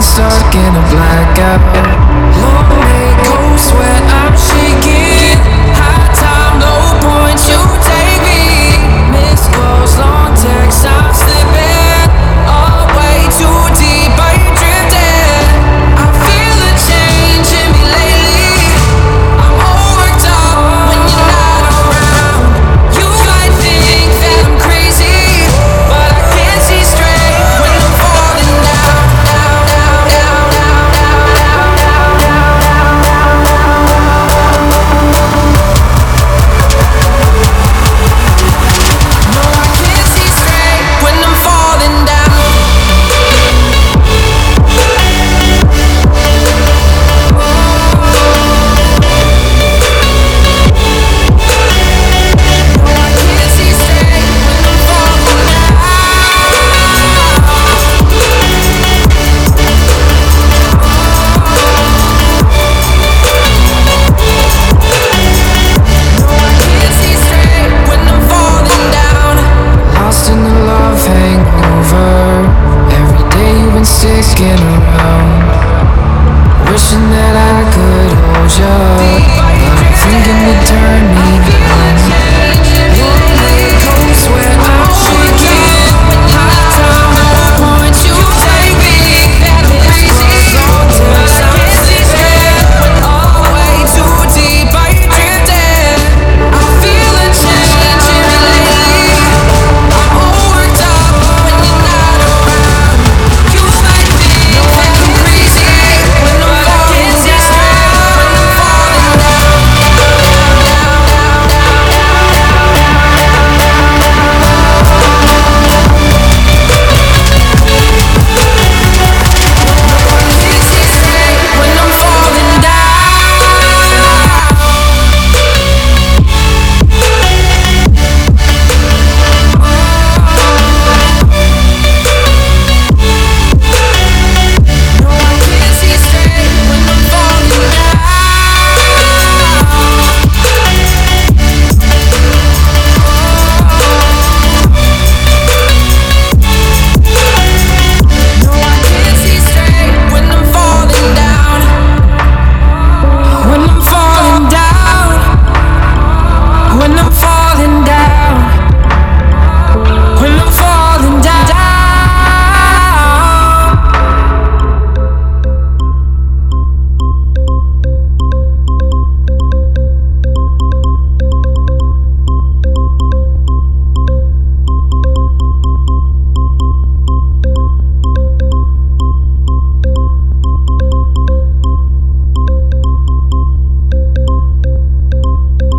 Stuck in a black